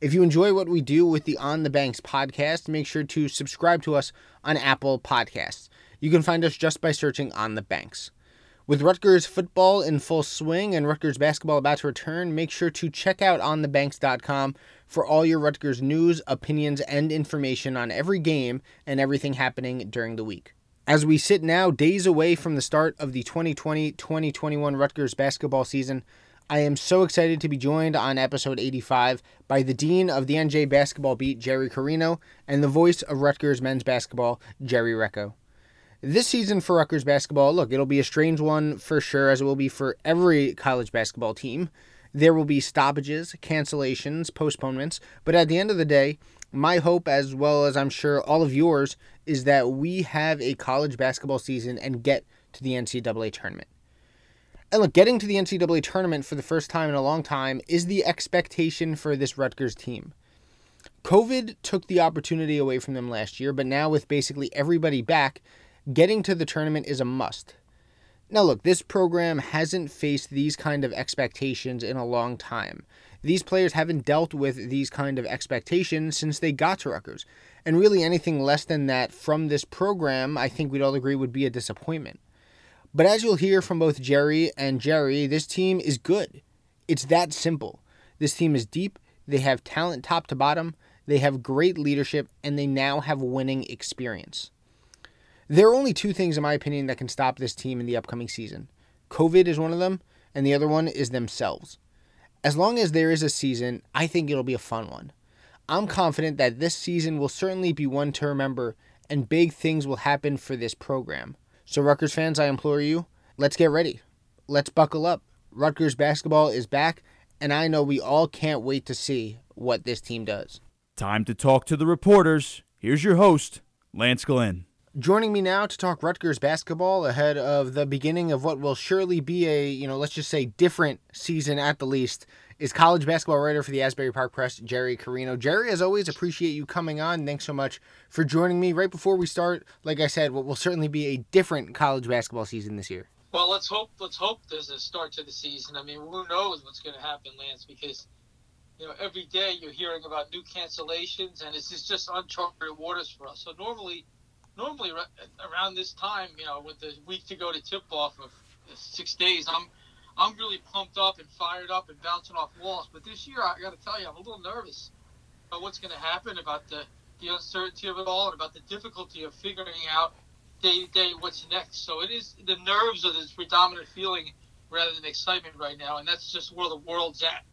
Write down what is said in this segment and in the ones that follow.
If you enjoy what we do with the On the Banks podcast, make sure to subscribe to us on Apple Podcasts. You can find us just by searching On the Banks. With Rutgers football in full swing and Rutgers basketball about to return, make sure to check out onthebanks.com for all your Rutgers news, opinions, and information on every game and everything happening during the week. As we sit now, days away from the start of the 2020 2021 Rutgers basketball season, I am so excited to be joined on episode 85 by the Dean of the NJ Basketball Beat, Jerry Carino, and the voice of Rutgers men's basketball, Jerry Recco. This season for Rutgers basketball, look, it'll be a strange one for sure, as it will be for every college basketball team. There will be stoppages, cancellations, postponements, but at the end of the day, my hope, as well as I'm sure all of yours, is that we have a college basketball season and get to the NCAA tournament. And look, getting to the NCAA tournament for the first time in a long time is the expectation for this Rutgers team. COVID took the opportunity away from them last year, but now with basically everybody back, getting to the tournament is a must. Now, look, this program hasn't faced these kind of expectations in a long time. These players haven't dealt with these kind of expectations since they got to Rutgers. And really, anything less than that from this program, I think we'd all agree would be a disappointment. But as you'll hear from both Jerry and Jerry, this team is good. It's that simple. This team is deep, they have talent top to bottom, they have great leadership, and they now have winning experience. There are only two things, in my opinion, that can stop this team in the upcoming season COVID is one of them, and the other one is themselves. As long as there is a season, I think it'll be a fun one. I'm confident that this season will certainly be one to remember, and big things will happen for this program. So, Rutgers fans, I implore you, let's get ready. Let's buckle up. Rutgers basketball is back, and I know we all can't wait to see what this team does. Time to talk to the reporters. Here's your host, Lance Glynn. Joining me now to talk Rutgers basketball ahead of the beginning of what will surely be a, you know, let's just say different season at the least, is college basketball writer for the Asbury Park Press, Jerry Carino. Jerry, as always, appreciate you coming on. Thanks so much for joining me. Right before we start, like I said, what will certainly be a different college basketball season this year. Well, let's hope. Let's hope there's a start to the season. I mean, who knows what's going to happen, Lance? Because you know, every day you're hearing about new cancellations, and is just uncharted waters for us. So normally normally around this time, you know, with the week to go to tip off of six days, I'm I'm really pumped up and fired up and bouncing off walls. But this year, I got to tell you, I'm a little nervous about what's going to happen, about the the uncertainty of it all, and about the difficulty of figuring out day to day what's next. So it is the nerves are this predominant feeling rather than excitement right now, and that's just where the world's at.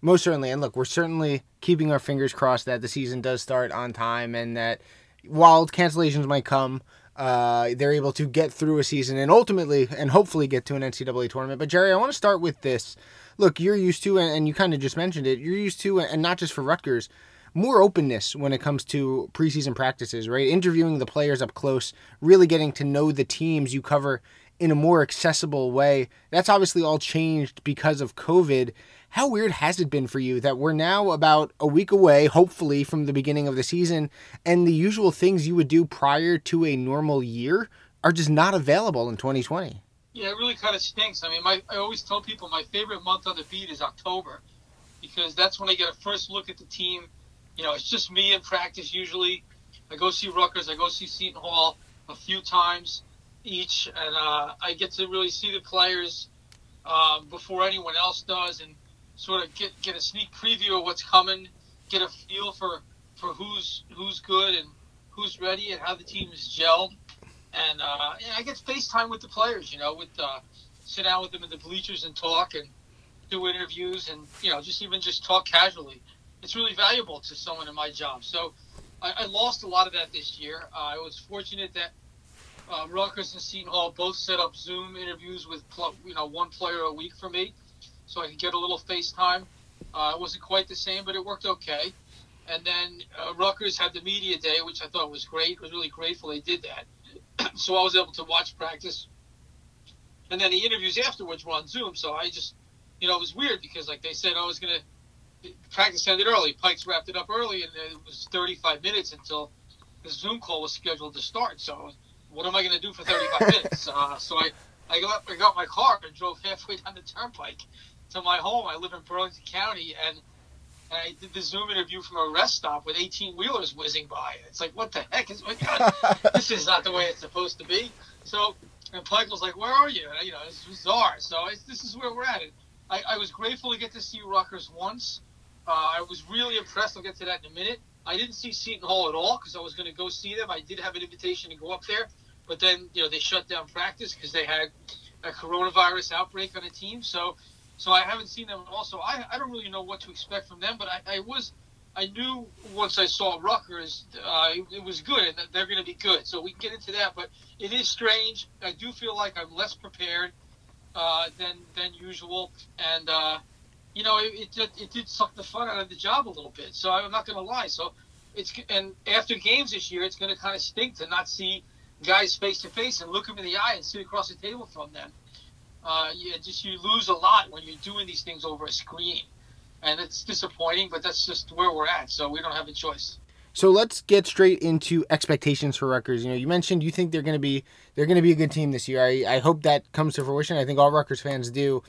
Most certainly, and look, we're certainly keeping our fingers crossed that the season does start on time and that while cancellations might come, uh, they're able to get through a season and ultimately and hopefully get to an NCAA tournament. But Jerry, I want to start with this. Look, you're used to, and you kind of just mentioned it. You're used to, and not just for Rutgers, more openness when it comes to preseason practices, right? Interviewing the players up close, really getting to know the teams you cover in a more accessible way. That's obviously all changed because of COVID. How weird has it been for you that we're now about a week away, hopefully, from the beginning of the season, and the usual things you would do prior to a normal year are just not available in 2020? Yeah, it really kind of stinks. I mean, my, I always tell people my favorite month on the beat is October because that's when I get a first look at the team. You know, it's just me in practice usually. I go see Rutgers, I go see Seton Hall a few times each, and uh, I get to really see the players um, before anyone else does. And sort of get get a sneak preview of what's coming, get a feel for for who's who's good and who's ready and how the team is gelled. And uh, yeah, I get FaceTime with the players, you know, with uh, sit down with them in the bleachers and talk and do interviews and you know just even just talk casually. It's really valuable to someone in my job. So I, I lost a lot of that this year. Uh, I was fortunate that uh, Rutgers and Seton Hall both set up Zoom interviews with you know one player a week for me so I could get a little FaceTime. Uh, it wasn't quite the same, but it worked okay. And then uh, Rutgers had the media day, which I thought was great. I was really grateful they did that. so I was able to watch practice. And then the interviews afterwards were on Zoom. So I just, you know, it was weird because like they said I was going to practice ended early. Pikes wrapped it up early, and it was 35 minutes until the Zoom call was scheduled to start. So what am I going to do for 35 minutes? Uh, so I, I got, I got my car and drove halfway down the turnpike to my home. I live in Burlington County, and, and I did the Zoom interview from a rest stop with 18 wheelers whizzing by. It's like, what the heck is going on? this is not the way it's supposed to be. So, and Pike was like, where are you? And, you know, it's bizarre. So it's, this is where we're at. I, I was grateful to get to see Rutgers once. Uh, I was really impressed. I'll get to that in a minute. I didn't see Seton Hall at all because I was going to go see them. I did have an invitation to go up there, but then you know they shut down practice because they had a coronavirus outbreak on the team. So, so I haven't seen them. Also, I, I don't really know what to expect from them, but I, I was I knew once I saw Rutgers, uh, it, it, was good, and they're going to be good. So we can get into that, but it is strange. I do feel like I'm less prepared uh, than than usual, and uh, you know, it, it, it did suck the fun out of the job a little bit. So I'm not going to lie. So it's and after games this year, it's going to kind of stink to not see guys face to face and look them in the eye and sit across the table from them. Uh, you just you lose a lot when you're doing these things over a screen, and it's disappointing. But that's just where we're at. So we don't have a choice. So let's get straight into expectations for Rutgers. You know, you mentioned you think they're going to be they're going to be a good team this year. I, I hope that comes to fruition. I think all Rutgers fans do.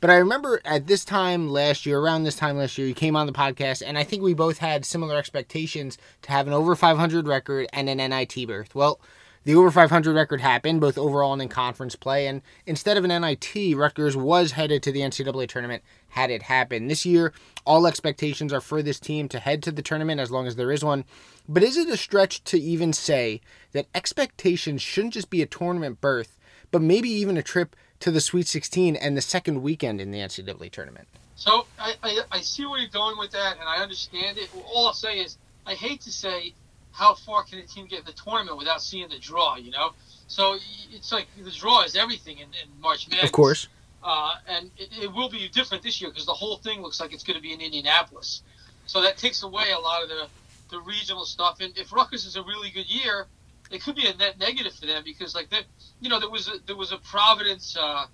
But I remember at this time last year, around this time last year, you came on the podcast, and I think we both had similar expectations to have an over 500 record and an NIT berth. Well, the over 500 record happened, both overall and in conference play, and instead of an NIT, Rutgers was headed to the NCAA tournament had it happened. This year, all expectations are for this team to head to the tournament as long as there is one. But is it a stretch to even say that expectations shouldn't just be a tournament berth, but maybe even a trip to the Sweet 16 and the second weekend in the NCAA tournament. So I, I, I, see where you're going with that, and I understand it. All I'll say is I hate to say how far can a team get in the tournament without seeing the draw, you know? So it's like the draw is everything in, in March Madness. Of course. Uh, and it, it, will be different this year because the whole thing looks like it's going to be in Indianapolis. So that takes away a lot of the, the regional stuff. And if Rutgers is a really good year, it could be a net negative for them because like that you know there was a there was a Providence uh,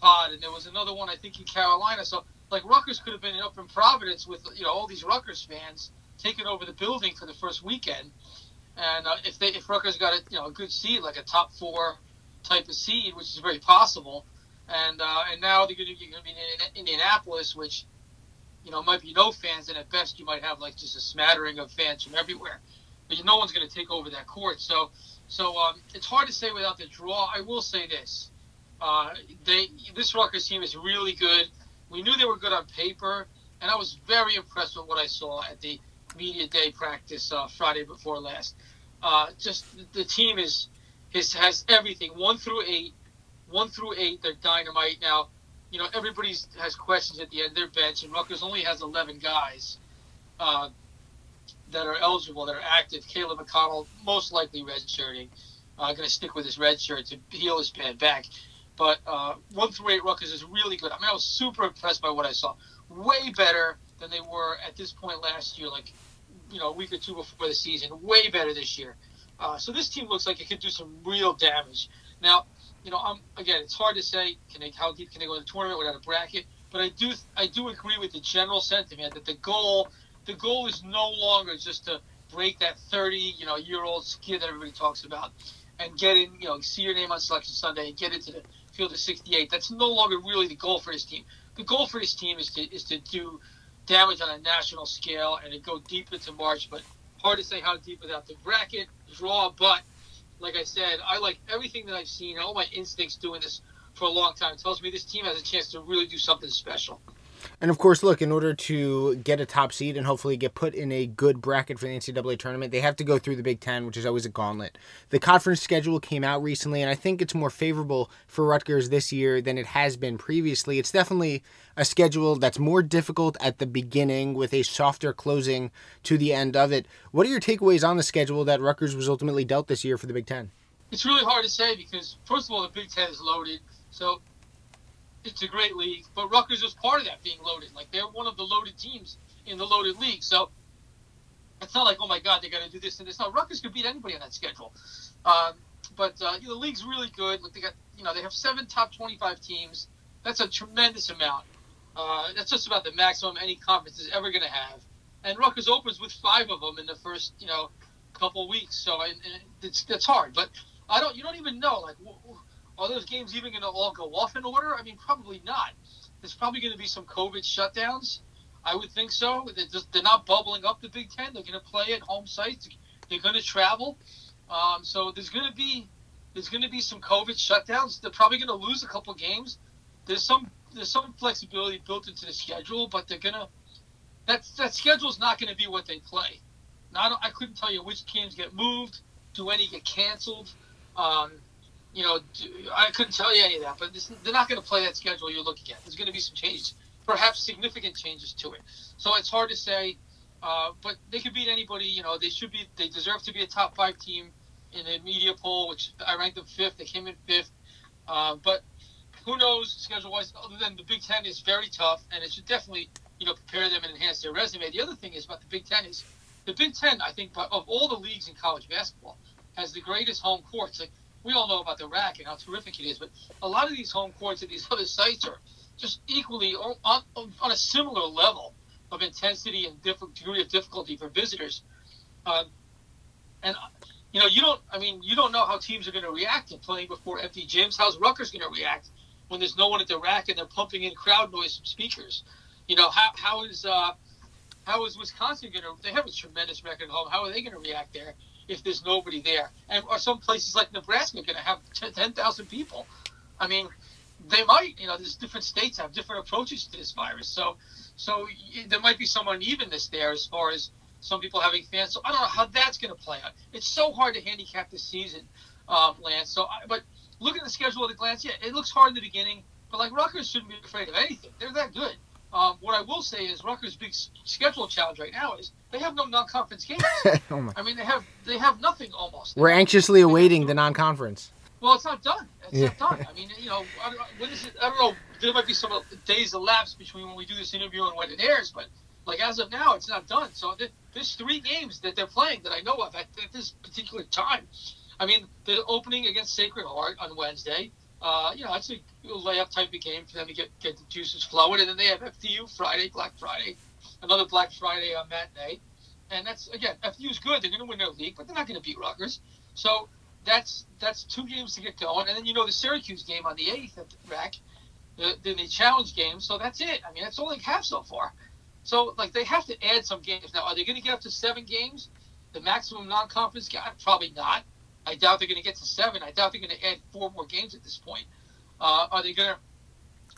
pod and there was another one I think in Carolina so like Rutgers could have been up in Providence with you know all these Rutgers fans taking over the building for the first weekend and uh, if they if Rutgers got a you know a good seed like a top four type of seed which is very possible and uh, and now they're going to be in Indianapolis which you know might be no fans and at best you might have like just a smattering of fans from everywhere but no one's going to take over that court. So, so um, it's hard to say without the draw. I will say this: uh, they this Rutgers team is really good. We knew they were good on paper, and I was very impressed with what I saw at the media day practice uh, Friday before last. Uh, just the team is, is has everything one through eight, one through eight. They're dynamite now. You know everybody has questions at the end. Their bench and Rutgers only has eleven guys. Uh, that are eligible, that are active. Caleb McConnell most likely redshirting. Uh, going to stick with his red shirt to heal his bad back. But uh, one through eight Rutgers is really good. I mean, I was super impressed by what I saw. Way better than they were at this point last year, like you know a week or two before the season. Way better this year. Uh, so this team looks like it could do some real damage. Now, you know, I'm again, it's hard to say can they how deep can they go in the tournament without a bracket. But I do I do agree with the general sentiment that the goal the goal is no longer just to break that 30 you know year old skid that everybody talks about and get in you know see your name on selection sunday and get into the field of 68 that's no longer really the goal for his team the goal for his team is to is to do damage on a national scale and it go deep into march but hard to say how deep without the bracket draw. But like i said i like everything that i've seen all my instincts doing this for a long time. Tells me this team has a chance to really do something special and of course, look, in order to get a top seed and hopefully get put in a good bracket for the NCAA tournament, they have to go through the Big Ten, which is always a gauntlet. The conference schedule came out recently, and I think it's more favorable for Rutgers this year than it has been previously. It's definitely a schedule that's more difficult at the beginning with a softer closing to the end of it. What are your takeaways on the schedule that Rutgers was ultimately dealt this year for the Big Ten? It's really hard to say because, first of all, the Big Ten is loaded. So it's a great league, but Rutgers was part of that being loaded. Like they're one of the loaded teams in the loaded league. So it's not like oh my god they got to do this and this. No, Rutgers could beat anybody on that schedule. Um, but uh, you know, the league's really good. Like they got you know they have seven top 25 teams. That's a tremendous amount. Uh, that's just about the maximum any conference is ever going to have. And Rutgers opens with five of them in the first you know couple weeks. So and, and it's it's hard. But I don't you don't even know like are those games even going to all go off in order? I mean, probably not. There's probably going to be some COVID shutdowns. I would think so. They're, just, they're not bubbling up the Big Ten. They're going to play at home sites. They're going to travel. Um, so there's going to be there's going to be some COVID shutdowns. They're probably going to lose a couple games. There's some there's some flexibility built into the schedule, but they're gonna that that schedule's not going to be what they play. Now, I, I, couldn't tell you which games get moved. Do any get canceled? Um, you know, I couldn't tell you any of that, but this, they're not going to play that schedule you're looking at. There's going to be some changes, perhaps significant changes to it. So it's hard to say, uh, but they could beat anybody. You know, they should be, they deserve to be a top five team in the media poll, which I ranked them fifth. They came in fifth, uh, but who knows schedule wise? Other than the Big Ten is very tough, and it should definitely, you know, prepare them and enhance their resume. The other thing is about the Big Ten is the Big Ten. I think of all the leagues in college basketball has the greatest home courts. Like we all know about the RAC and how terrific it is, but a lot of these home courts at these other sites are just equally on, on, on a similar level of intensity and degree of difficulty for visitors. Um, and you know, you don't. I mean, you don't know how teams are going to react in playing before empty gyms. How's Rutgers going to react when there's no one at the RAC and they're pumping in crowd noise from speakers? You know, how how is uh, how is Wisconsin going to? They have a tremendous record at home. How are they going to react there? If there's nobody there. And are some places like Nebraska going to have 10,000 people? I mean, they might. You know, there's different states have different approaches to this virus. So, so there might be some unevenness there as far as some people having fans. So I don't know how that's going to play out. It's so hard to handicap this season, um, Lance. So, I, but look at the schedule at a glance. Yeah, it looks hard in the beginning, but like Rutgers shouldn't be afraid of anything. They're that good. Um, what I will say is Rutgers' big schedule challenge right now is they have no non-conference games. oh I mean, they have they have nothing almost. We're anxiously awaiting the non-conference. Well, it's not done. It's yeah. not done. I mean, you know, I, when is it? I don't know. There might be some days elapsed between when we do this interview and when it airs, but like as of now, it's not done. So there's three games that they're playing that I know of at, at this particular time. I mean, the opening against Sacred Heart on Wednesday uh, you know, it's a layup type of game for them to get, get the juices flowing. And then they have FDU Friday, Black Friday, another Black Friday on matinee. And that's, again, FDU's good. They're going to win their league, but they're not going to beat Rutgers. So that's that's two games to get going. And then, you know, the Syracuse game on the 8th at the RAC, the, the, challenge game. So that's it. I mean, that's all they have so far. So, like, they have to add some games. Now, are they going to get up to seven games? The maximum non conference? Probably not. I doubt they're going to get to seven. I doubt they're going to add four more games at this point. Uh, are they going to?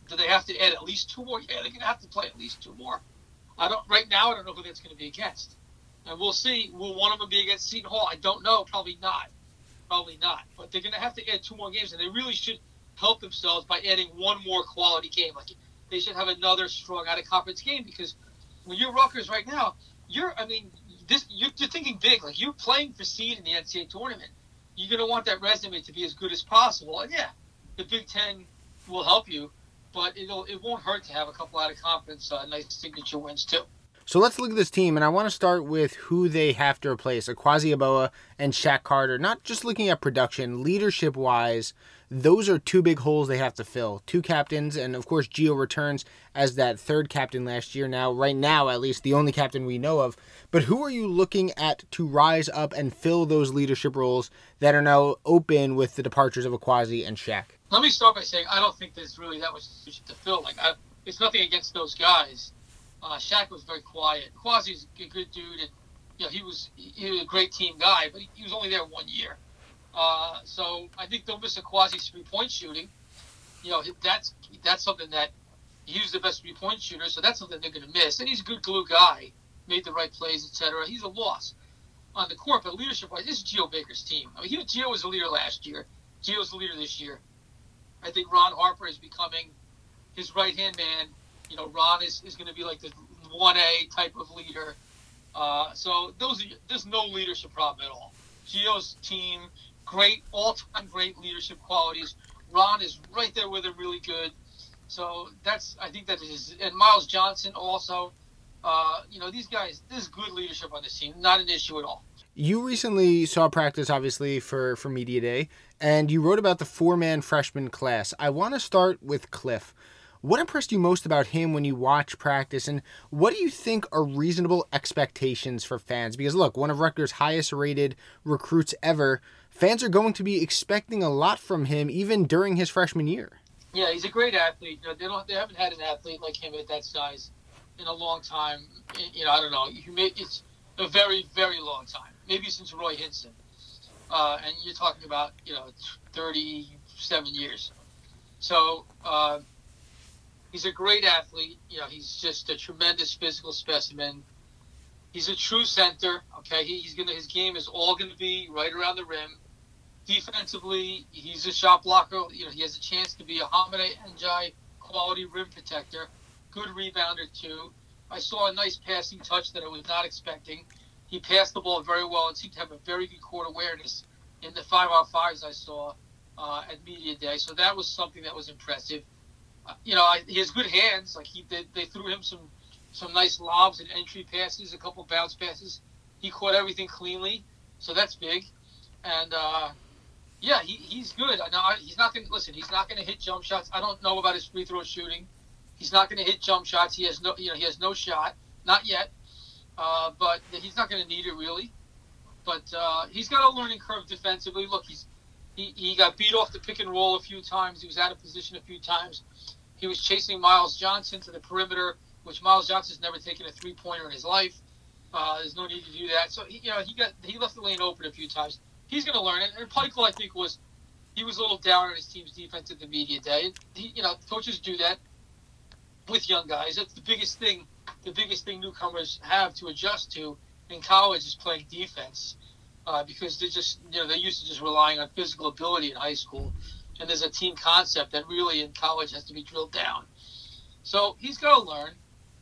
Do they have to add at least two more? Yeah, they're going to have to play at least two more. I don't. Right now, I don't know who that's going to be against, and we'll see. Will one of them be against Seton Hall? I don't know. Probably not. Probably not. But they're going to have to add two more games, and they really should help themselves by adding one more quality game. Like they should have another strong out of conference game because when you're Rutgers right now, you're. I mean, this you're, you're thinking big. Like you're playing for seed in the NCAA tournament you're going to want that resume to be as good as possible. And yeah, the Big Ten will help you, but it'll it won't hurt to have a couple out of conference uh, nice signature wins too. So let's look at this team, and I want to start with who they have to replace: Akwasi Yeboah and Shaq Carter. Not just looking at production, leadership wise, those are two big holes they have to fill. Two captains, and of course, Geo returns as that third captain last year. Now, right now, at least the only captain we know of. But who are you looking at to rise up and fill those leadership roles that are now open with the departures of Akwasi and Shaq? Let me start by saying I don't think there's really that much to fill. Like, I, it's nothing against those guys. Uh, Shaq was very quiet. Akwasi's a good dude, and you know, he was he was a great team guy, but he, he was only there one year. Uh, so I think they'll miss Akwasi three point shooting. You know, that's that's something that he's the best three point shooter, so that's something they're going to miss. And he's a good glue guy, made the right plays, etc. He's a loss on the court, but leadership wise, this is Geo Baker's team. I mean, he, Geo was a leader last year. Geo's the leader this year. I think Ron Harper is becoming his right hand man. You know, Ron is, is going to be like the one A type of leader. Uh, so those there's no leadership problem at all. Geo's team great, all-time great leadership qualities. Ron is right there with him, really good. So that's I think that is, and Myles Johnson also. Uh, you know, these guys, there's good leadership on this team, not an issue at all. You recently saw practice, obviously, for, for Media Day, and you wrote about the four man freshman class. I want to start with Cliff. What impressed you most about him when you watch practice, and what do you think are reasonable expectations for fans? Because, look, one of Rutgers' highest rated recruits ever, fans are going to be expecting a lot from him even during his freshman year. Yeah, he's a great athlete. You know, they don't, they haven't had an athlete like him at that size in a long time. You know, I don't know. It's a very, very long time maybe since Roy Hinson. Uh, and you're talking about, you know, 37 years. So uh, he's a great athlete. You know, he's just a tremendous physical specimen. He's a true center. Okay, he, he's gonna. His game is all gonna be right around the rim. Defensively, he's a shot blocker. You know, he has a chance to be a Hamady N'Diaye quality rim protector. Good rebounder too. I saw a nice passing touch that I was not expecting he passed the ball very well and seemed to have a very good court awareness in the five on fives I saw uh, at media day. So that was something that was impressive. Uh, you know, I, he has good hands. Like he, they, they threw him some some nice lobs and entry passes, a couple bounce passes. He caught everything cleanly, so that's big. And uh, yeah, he, he's good. I know he's not going to listen. He's not going to hit jump shots. I don't know about his free throw shooting. He's not going to hit jump shots. He has no, you know, he has no shot, not yet. Uh, but he's not going to need it really. But uh, he's got a learning curve defensively. Look, he's he, he got beat off the pick and roll a few times. He was out of position a few times. He was chasing Myles Johnson to the perimeter, which Myles Johnson's never taken a three pointer in his life. Uh, there's no need to do that. So he, you know he got he left the lane open a few times. He's going to learn it. And Pikiell, I think, was he was a little down on his team's defense at the media day. He, you know, coaches do that with young guys. That's the biggest thing the biggest thing newcomers have to adjust to in college is playing defense uh, because they're just you know they're used to just relying on physical ability in high school, and there's a team concept that really in college has to be drilled down. So he's got to learn,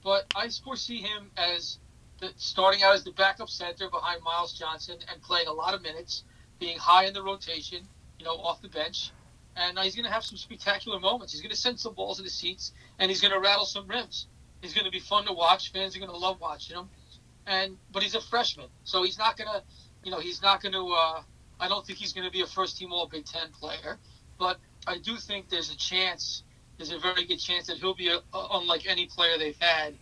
but I foresee him as the, starting out as the backup center behind Myles Johnson and playing a lot of minutes, being high in the rotation, you know, off the bench. And he's going to have some spectacular moments. He's going to send some balls in the seats, and he's going to rattle some rims. He's going to be fun to watch. Fans are going to love watching him. And but he's a freshman, so he's not going to, you know, he's not going to. Uh, I don't think he's going to be a first team All Big Ten player, but I do think there's a chance. There's a very good chance that he'll be a, a, unlike any player they've had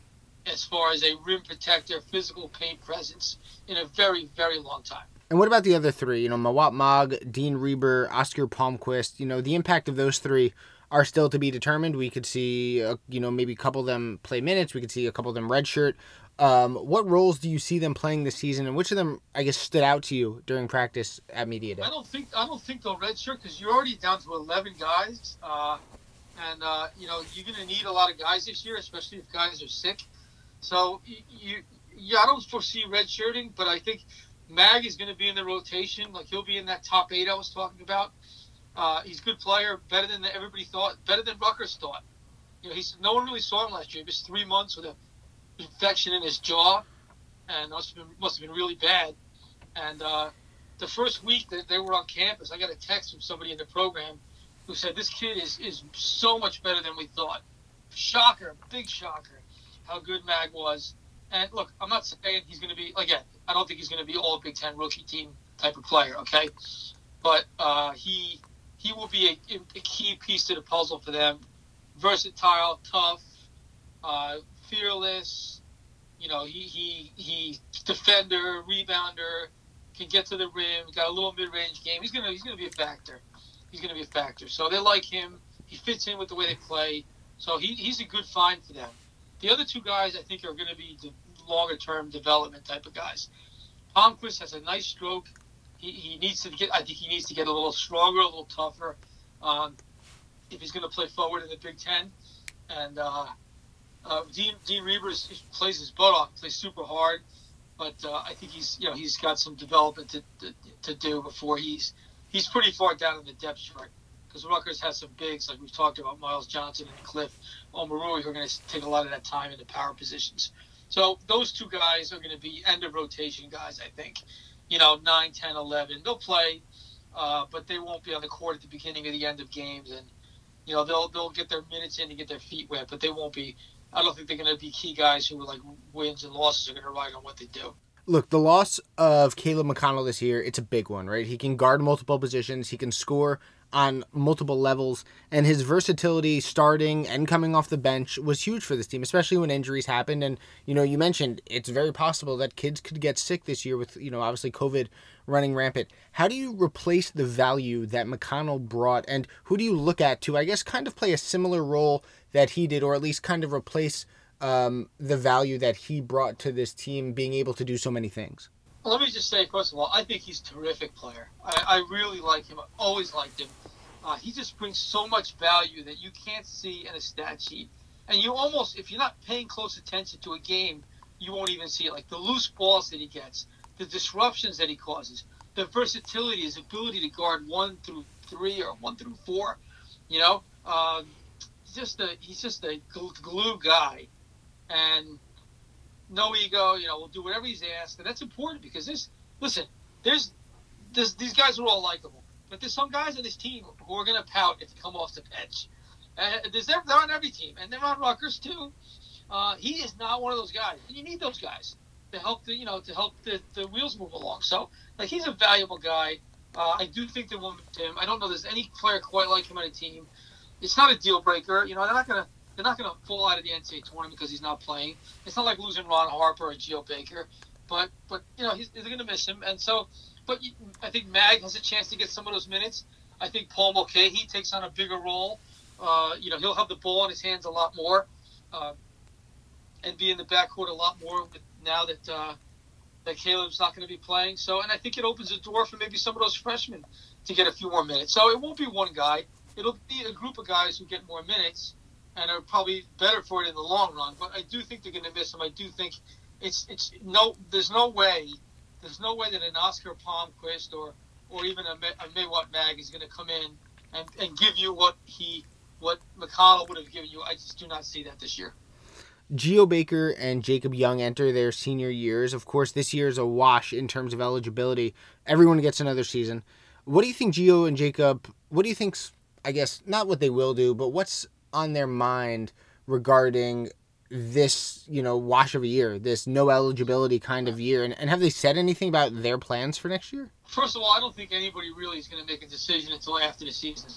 as far as a rim protector, physical paint presence in a very, very long time. And what about the other three? You know, Mawot Mag, Dean Reiber, Oscar Palmquist. You know, the impact of those three are still to be determined. We could see, uh, you know, maybe a couple of them play minutes. We could see a couple of them redshirt. Um, what roles do you see them playing this season, and which of them, I guess, stood out to you during practice at media day? I don't think I don't think they'll redshirt because you're already down to 11 guys, uh, and uh, you know you're going to need a lot of guys this year, especially if guys are sick. So you yeah, I don't foresee redshirting, but I think Mag is going to be in the rotation. Like he'll be in that top eight I was talking about. Uh, he's a good player, better than everybody thought, better than Rutgers thought. You know, he's no one really saw him last year. He was three months with an infection in his jaw, and must have been must have been really bad. And uh, the first week that they were on campus, I got a text from somebody in the program who said this kid is is so much better than we thought. Shocker, big shocker, how good Mag was. And look, I'm not saying he's going to be again. I don't think he's going to be all Big Ten rookie team type of player. Okay, but uh, he he will be a, a, key piece to the puzzle for them. Versatile, tough, uh, fearless. You know, he he he defender, rebounder, can get to the rim. Got a little mid-range game. He's gonna he's gonna be a factor. He's gonna be a factor. So they like him. He fits in with the way they play. So he, he's a good find for them. The other two guys I think are going to be longer term development type of guys. Palmquist has a nice stroke he, he needs to get. I think he needs to get a little stronger, a little tougher, um, if he's going to play forward in the Big Ten. And uh, uh, Dean Dean plays his butt off, plays super hard, but uh, I think he's you know he's got some development to, to, to do before he's he's pretty far down in the depth chart because Rutgers has some bigs like we've talked about Myles Johnson and Cliff Omoruyi who are going to take a lot of that time in the power positions. So those two guys are going to be end of rotation guys, I think you know, 9, 10, 11. They'll play, uh, but they won't be on the court at the beginning or the end of games. And, you know, they'll, they'll get their minutes in to get their feet wet, but they won't be I don't think they're going to be key guys who like wins and losses are going to ride on what they do. Look, the loss of Caleb McConnell this year, it's a big one, right? He can guard multiple positions, he can score on multiple levels, and his versatility starting and coming off the bench was huge for this team, especially when injuries happened. And, you know, you mentioned it's very possible that kids could get sick this year with, you know, obviously COVID running rampant. How do you replace the value that McConnell brought, and who do you look at to, I guess, kind of play a similar role that he did, or at least kind of replace um, the value that he brought to this team, being able to do so many things? Let me just say, first of all, I think he's a terrific player. I, I really like him. I always liked him. Uh, he just brings so much value that you can't see in a stat sheet. And you almost, if you're not paying close attention to a game, you won't even see it. Like the loose balls that he gets, the disruptions that he causes, the versatility, his ability to guard one through three or one through four. You know, um, just a he's just a glue guy, and no ego. You know, we'll do whatever he's asked, and that's important because this. Listen, there's, there's these guys are all likable, but there's some guys on this team who are going to pout if you come off the bench. And there's they're on every team, and they're on Rutgers too. Uh, he is not one of those guys, and you need those guys to help the you know to help the, the wheels move along. So like he's a valuable guy. Uh, I do think they will him. I don't know there's any player quite like him on a team. It's not a deal breaker. You know they're not gonna they're not gonna fall out of the NCAA tournament because he's not playing. It's not like losing Ron Harper or Geo Baker, but but you know they're gonna miss him. And so, but I think Mag has a chance to get some of those minutes. I think Paul Mulcahy takes on a bigger role. Uh, you know he'll have the ball in his hands a lot more. Uh, and be in the backcourt a lot more with now that uh, that Caleb's not going to be playing. So, and I think it opens the door for maybe some of those freshmen to get a few more minutes. So it won't be one guy; it'll be a group of guys who get more minutes and are probably better for it in the long run. But I do think they're going to miss him. I do think it's it's no there's no way there's no way that an Oscar Palmquist or or even a, a Mawot Mag is going to come in and, and give you what he what McConnell would have given you. I just do not see that this year. Geo Baker and Jacob Young enter their senior years. Of course, this year is a wash in terms of eligibility. Everyone gets another season. What do you think, Geo and Jacob? What do you think's, I guess, not what they will do, but what's on their mind regarding this, you know, wash of a year, this no eligibility kind of year? And, and have they said anything about their plans for next year? First of all, I don't think anybody really is going to make a decision until after the season.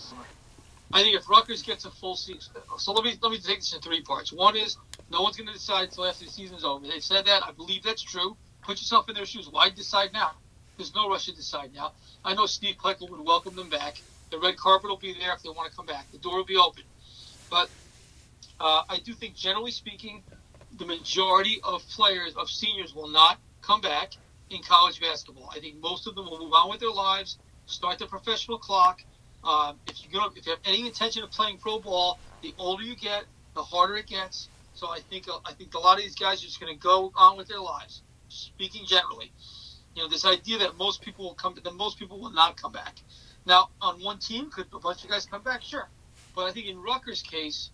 I think if Rutgers gets a full season, so let me let me take this in three parts. One is no one's going to decide until after the season's over. They said that. I believe that's true. Put yourself in their shoes. Why decide now? There's no rush to decide now. I know Steve Pikiell would welcome them back. The red carpet will be there if they want to come back. The door will be open. But uh, I do think, generally speaking, the majority of players, of seniors, will not come back in college basketball. I think most of them will move on with their lives, start the professional clock, um, if you if you have any intention of playing pro ball, the older you get, the harder it gets. So I think I think a lot of these guys are just going to go on with their lives. Speaking generally, you know, this idea that most people will come, that most people will not come back. Now, on one team, could a bunch of guys come back? Sure, but I think in Rutgers' case,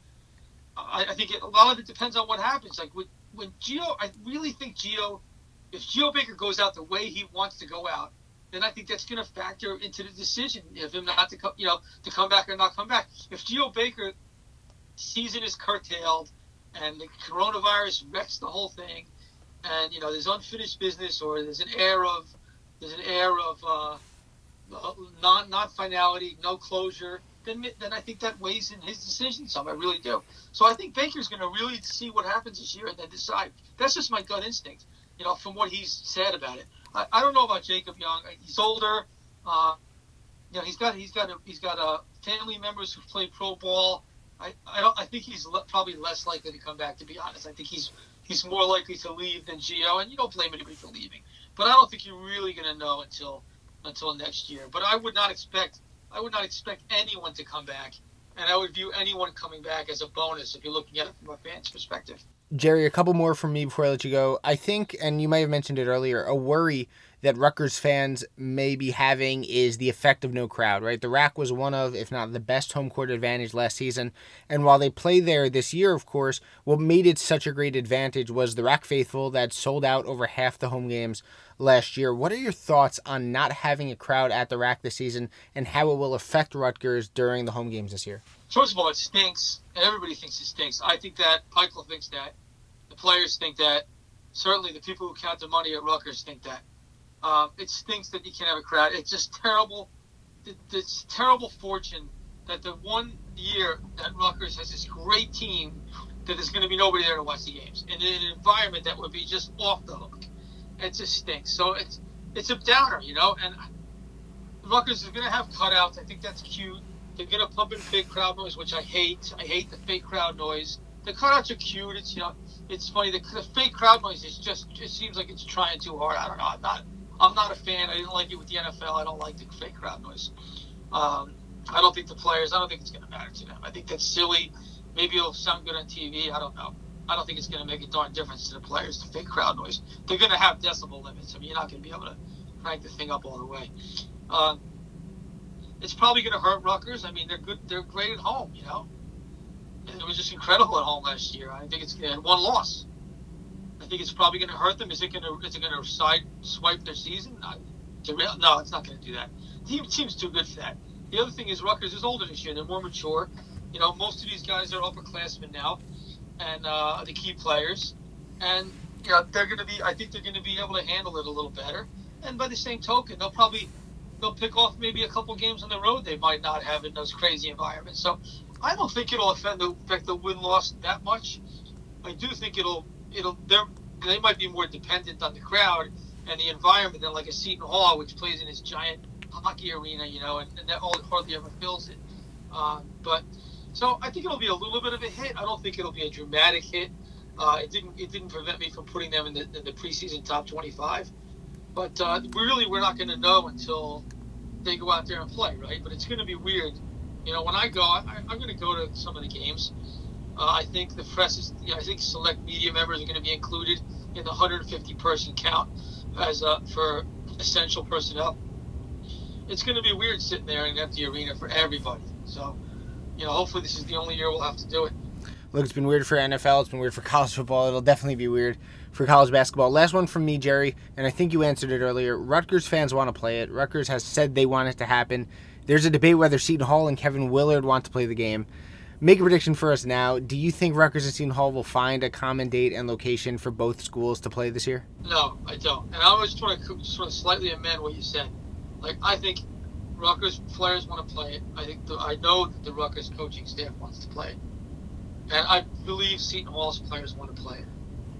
I, I think it, a lot of it depends on what happens. Like with, when Geo, I really think Geo, if Geo Baker goes out the way he wants to go out, then I think that's going to factor into the decision of him not to come, you know, to come back or not come back. If Geo Baker season is curtailed and the coronavirus wrecks the whole thing, and you know there's unfinished business or there's an air of there's an air of uh, non non finality, no closure, then then I think that weighs in his decision some. I really do. So I think Baker's going to really see what happens this year and then decide. That's just my gut instinct, you know, from what he's said about it. I, I don't know about Jacob Young. He's older. Uh, you know, he's got he's got a, he's got uh, family members who play pro ball. I, I don't I think he's le- probably less likely to come back. To be honest, I think he's he's more likely to leave than Geo, and you don't blame anybody for leaving. But I don't think you're really going to know until until next year. But I would not expect I would not expect anyone to come back, and I would view anyone coming back as a bonus if you're looking at it from a fan's perspective. Jerry, a couple more from me before I let you go. I think, and you may have mentioned it earlier, a worry that Rutgers fans may be having is the effect of no crowd, right? The RAC was one of, if not the best home court advantage last season. And while they play there this year, of course, what made it such a great advantage was the RAC faithful that sold out over half the home games last year. What are your thoughts on not having a crowd at the RAC this season and how it will affect Rutgers during the home games this year? First of all, it stinks, everybody thinks it stinks. I think that Pikiell thinks that. The players think that. Certainly, the people who count the money at Rutgers think that. Um, it stinks that you can't have a crowd. It's just terrible. It's terrible fortune that the one year that Rutgers has this great team that there's going to be nobody there to watch the games in an environment that would be just off the hook. It just stinks. So it's it's a downer, you know. And Rutgers is going to have cutouts. I think that's cute. They're going to pump in fake crowd noise, which I hate. I hate the fake crowd noise. The cutouts are cute. It's you know, it's funny. The, the fake crowd noise is just it seems like it's trying too hard. I don't know. I'm not I'm not a fan. I didn't like it with the NFL. I don't like the fake crowd noise. Um, I don't think the players. I don't think it's going to matter to them. I think that's silly. Maybe it'll sound good on TV. I don't know. I don't think it's going to make a darn difference to the players. The fake crowd noise. They're going to have decibel limits. I mean, you're not going to be able to crank the thing up all the way. Um, it's probably going to hurt Rutgers. I mean, they're good. They're great at home. You know, it was just incredible at home last year. I think it's one loss think it's probably going to hurt them. Is it going to is it going to side swipe their season? Not, no, it's not going to do that. The team seems too good for that. The other thing is Rutgers is older this year. They're more mature. You know, most of these guys are upperclassmen now, and uh, the key players, and you know they're going to be. I think they're going to be able to handle it a little better. And by the same token, they'll probably they'll pick off maybe a couple games on the road they might not have in those crazy environments. So I don't think it'll affect the, affect the win loss that much. I do think it'll it'll they're they might be more dependent on the crowd and the environment than like a Seton Hall, which plays in this giant hockey arena, you know, and, and that hardly ever fills it. Um, but so I think it'll be a little bit of a hit. I don't think it'll be a dramatic hit. Uh, it didn't it didn't prevent me from putting them in the, in the preseason top 25. But uh, really, we're not going to know until they go out there and play, right? But it's going to be weird. You know, when I go, I, I'm going to go to some of the games uh, I think the press know, I think select media members are going to be included in the 150 person count as uh, for essential personnel. It's going to be weird sitting there in an empty arena for everybody. So, you know, hopefully this is the only year we'll have to do it. Look, it's been weird for NFL. It's been weird for college football. It'll definitely be weird for college basketball. Last one from me, Jerry, and I think you answered it earlier. Rutgers fans want to play it. Rutgers has said they want it to happen. There's a debate whether Seton Hall and Kevin Willard want to play the game make a prediction for us now. Do you think Rutgers and Seton Hall will find a common date and location for both schools to play this year? No, I don't. And I was trying to want to slightly amend what you said. Like I think Rutgers players want to play it. I think the, I know that the Rutgers coaching staff wants to play it, and I believe Seton Hall's players want to play it,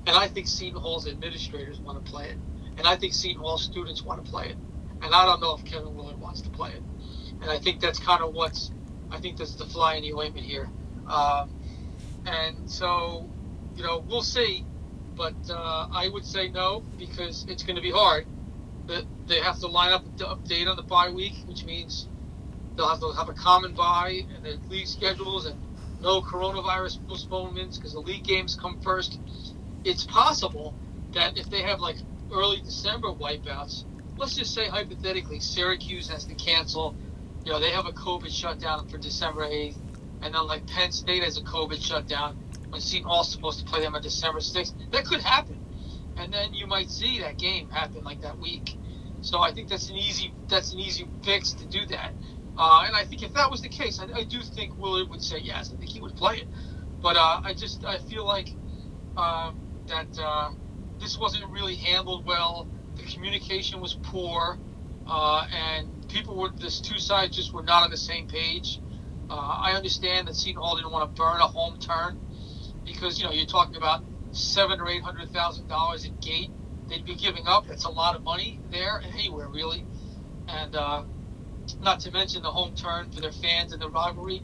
and I think Seton Hall's administrators want to play it, and I think Seton Hall students want to play it, and I don't know if Kevin Willard wants to play it, and I think that's kind of what's I think that's the fly in the ointment here. Um, and so, you know, we'll see. But uh, I would say no because it's going to be hard. They have to line up the update on the bye week, which means they'll have to have a common bye and the league schedules and no coronavirus postponements because the league games come first. It's possible that if they have like early December wipeouts, let's just say hypothetically Syracuse has to cancel you know, they have a COVID shutdown for December 8th, and then like Penn State has a COVID shutdown when Seton Hall's supposed to play them on December 6th. That could happen, and then you might see that game happen like that week. So I think that's an easy that's an easy fix to do that. Uh, and I think if that was the case, I, I, do think Willard would say yes. I think he would play it. But uh, I just I feel like um, that uh, this wasn't really handled well. The communication was poor, uh, and people were this two sides just were not on the same page. Uh, I understand that Seton Hall didn't want to burn a home turn because you know you're talking about seven or eight hundred thousand dollars a gate they'd be giving up. That's a lot of money there anywhere really, and uh, not to mention the home turn for their fans and the rivalry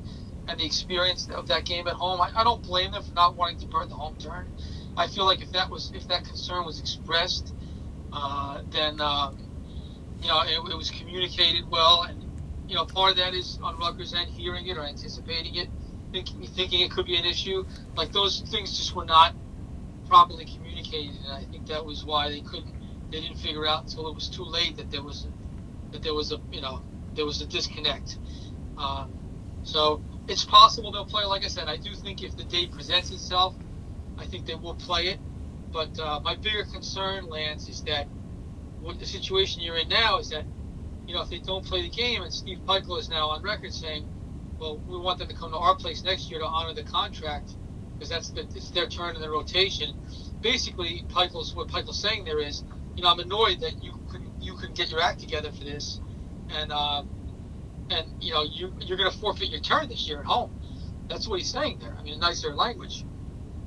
and the experience of that game at home. I, I don't blame them for not wanting to burn the home turn. I feel like if that was if that concern was expressed, uh, then um, you know, it, it, was communicated well, and you know, part of that is on Rutgers' end, hearing it or anticipating it, thinking, thinking it could be an issue. Like those things just were not properly communicated, and I think that was why they couldn't they didn't figure out until it was too late that there was that there was a you know there was a disconnect. Uh, so it's possible they'll play. Like I said, I do think if the date presents itself, I think they will play it. But uh, my bigger concern, Lance, is that what the situation you're in now is that you know if they don't play the game, and Steve Pikiell is now on record saying, "Well, we want them to come to our place next year to honor the contract because that's the, it's their turn in the rotation." Basically, Pikiell's what Pikiell's saying there is, you know, I'm annoyed that you couldn't you couldn't get your act together for this, and uh, and you know you you're going to forfeit your turn this year at home. That's what he's saying there. I mean, nicer language.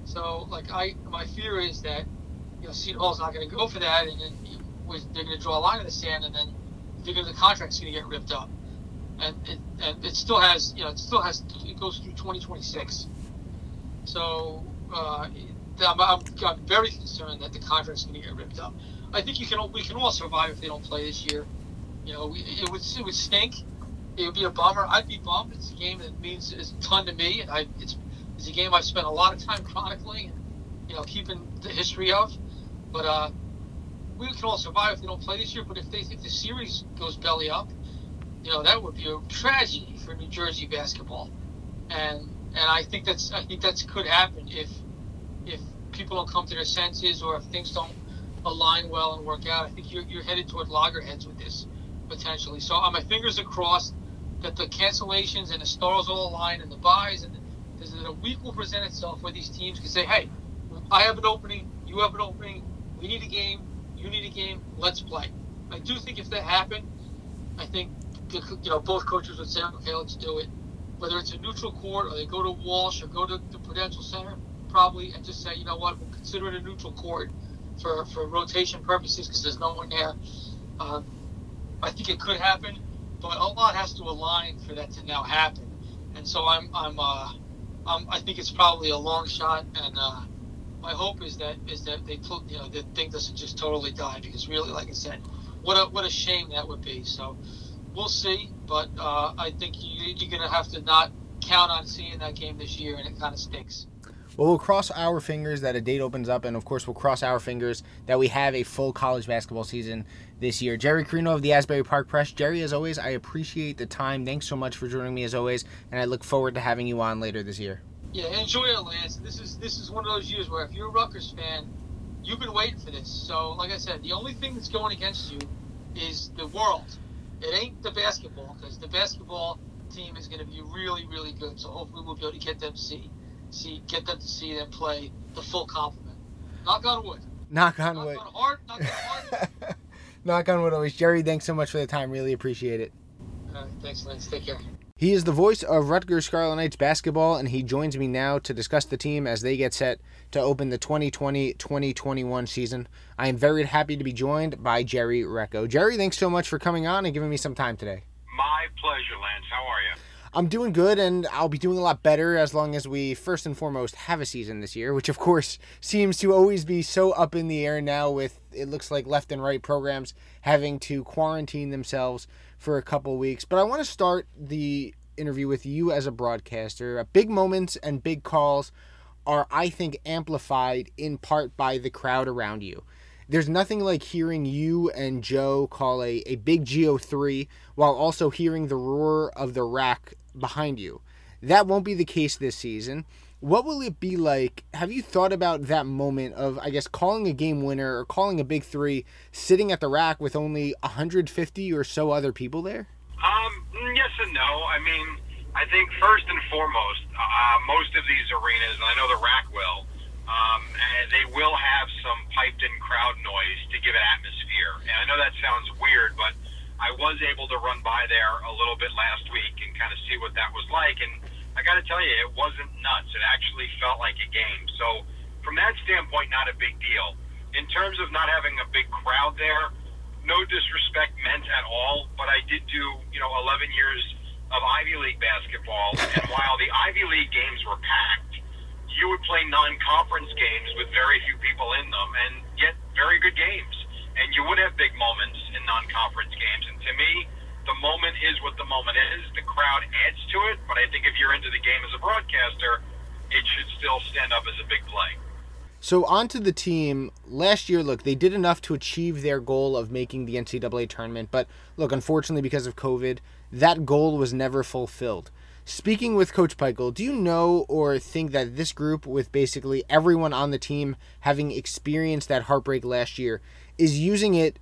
So like I, my fear is that you know Seton Hall's not going to go for that, and then they're going to draw a line in the sand, and then they're the contract's going to get ripped up, and it, and it still has you know it still has it goes through 2026. So uh, I'm, I'm, I'm very concerned that the contract's going to get ripped up. I think you can we can all survive if they don't play this year. You know, we, it would it would stink it would be a bummer. I'd be bummed. It's a game that means a ton to me, I, it's it's a game I've spent a lot of time chronicling and you know keeping the history of. But uh, we can all survive if they don't play this year. But if they if the series goes belly up, you know that would be a tragedy for New Jersey basketball, and and I think that's I think that could happen if if people don't come to their senses or if things don't align well and work out. I think you're, you're headed toward loggerheads with this potentially. So uh, my fingers are crossed that the cancellations and the stars all align and the buys and that a week will present itself where these teams can say, hey, I have an opening, you have an opening, we need a game, you need a game, let's play. I do think if that happened, I think you know both coaches would say, okay, let's do it. Whether it's a neutral court or they go to Walsh or go to the Prudential Center, probably, and just say, you know what, we'll consider it a neutral court for, for rotation purposes because there's no one there. Uh, I think it could happen but a lot has to align for that to now happen. And so I'm, I'm, uh, I'm I think it's probably a long shot, and uh, my hope is that is that they you know, the thing doesn't just totally die because really, like I said, what a what a shame that would be. So we'll see, but uh, I think you, you're going to have to not count on seeing that game this year, and it kind of stinks. Well, we'll cross our fingers that a date opens up, and of course, we'll cross our fingers that we have a full college basketball season this year. Jerry Carino of the Asbury Park Press. Jerry, as always, I appreciate the time. Thanks so much for joining me, as always, and I look forward to having you on later this year. Yeah, enjoy it, Lance. This is this is one of those years where if you're a Rutgers fan, you've been waiting for this. So, like I said, the only thing that's going against you is the world. It ain't the basketball because the basketball team is going to be really, really good. So hopefully we'll be able to get them to see see get them to see them play the full complement. Knock on wood. Knock on knock wood. On hard, knock on hard. knock on wood always. Jerry, thanks so much for the time. Really appreciate it. All right, thanks, Lance. Take care. He is the voice of Rutgers Scarlet Knights basketball, and he joins me now to discuss the team as they get set to open the 2020 2021 season. I am very happy to be joined by Jerry Recco. Jerry, thanks so much for coming on and giving me some time today. My pleasure, Lance. How are you? I'm doing good, and I'll be doing a lot better as long as we first and foremost have a season this year, which of course seems to always be so up in the air now. With it looks like left and right programs having to quarantine themselves for a couple weeks. But I want to start the interview with you as a broadcaster. Uh, big moments and big calls are, I think, amplified in part by the crowd around you there's nothing like hearing you and Joe call a, a big GO3 while also hearing the roar of the RAC behind you. That won't be the case this season. What will it be like? Have you thought about that moment of, I guess, calling a game winner or calling a big three, sitting at the RAC with only 150 or so other people there? Um, yes and no. I mean, I think first and foremost, uh, most of these arenas, and I know the RAC will, um, they will have some piped-in crowd noise to give it atmosphere. And I know that sounds weird, but I was able to run by there a little bit last week and kind of see what that was like. And I got to tell you, it wasn't nuts. It actually felt like a game. So from that standpoint, not a big deal. In terms of not having a big crowd there, no disrespect meant at all. But I did do, you know, 11 years of Ivy League basketball, and while the Ivy League games were packed, you would play non-conference games with very few people in them and get very good games and you would have big moments in non-conference games. And to me, the moment is what the moment is. The crowd adds to it, but I think if you're into the game as a broadcaster, it should still stand up as a big play. So onto the team. Last year, look, they did enough to achieve their goal of making the NCAA tournament, but look, unfortunately, because of COVID, that goal was never fulfilled. Speaking with Coach Pikiell, do you know or think that this group, with basically everyone on the team having experienced that heartbreak last year, is using it,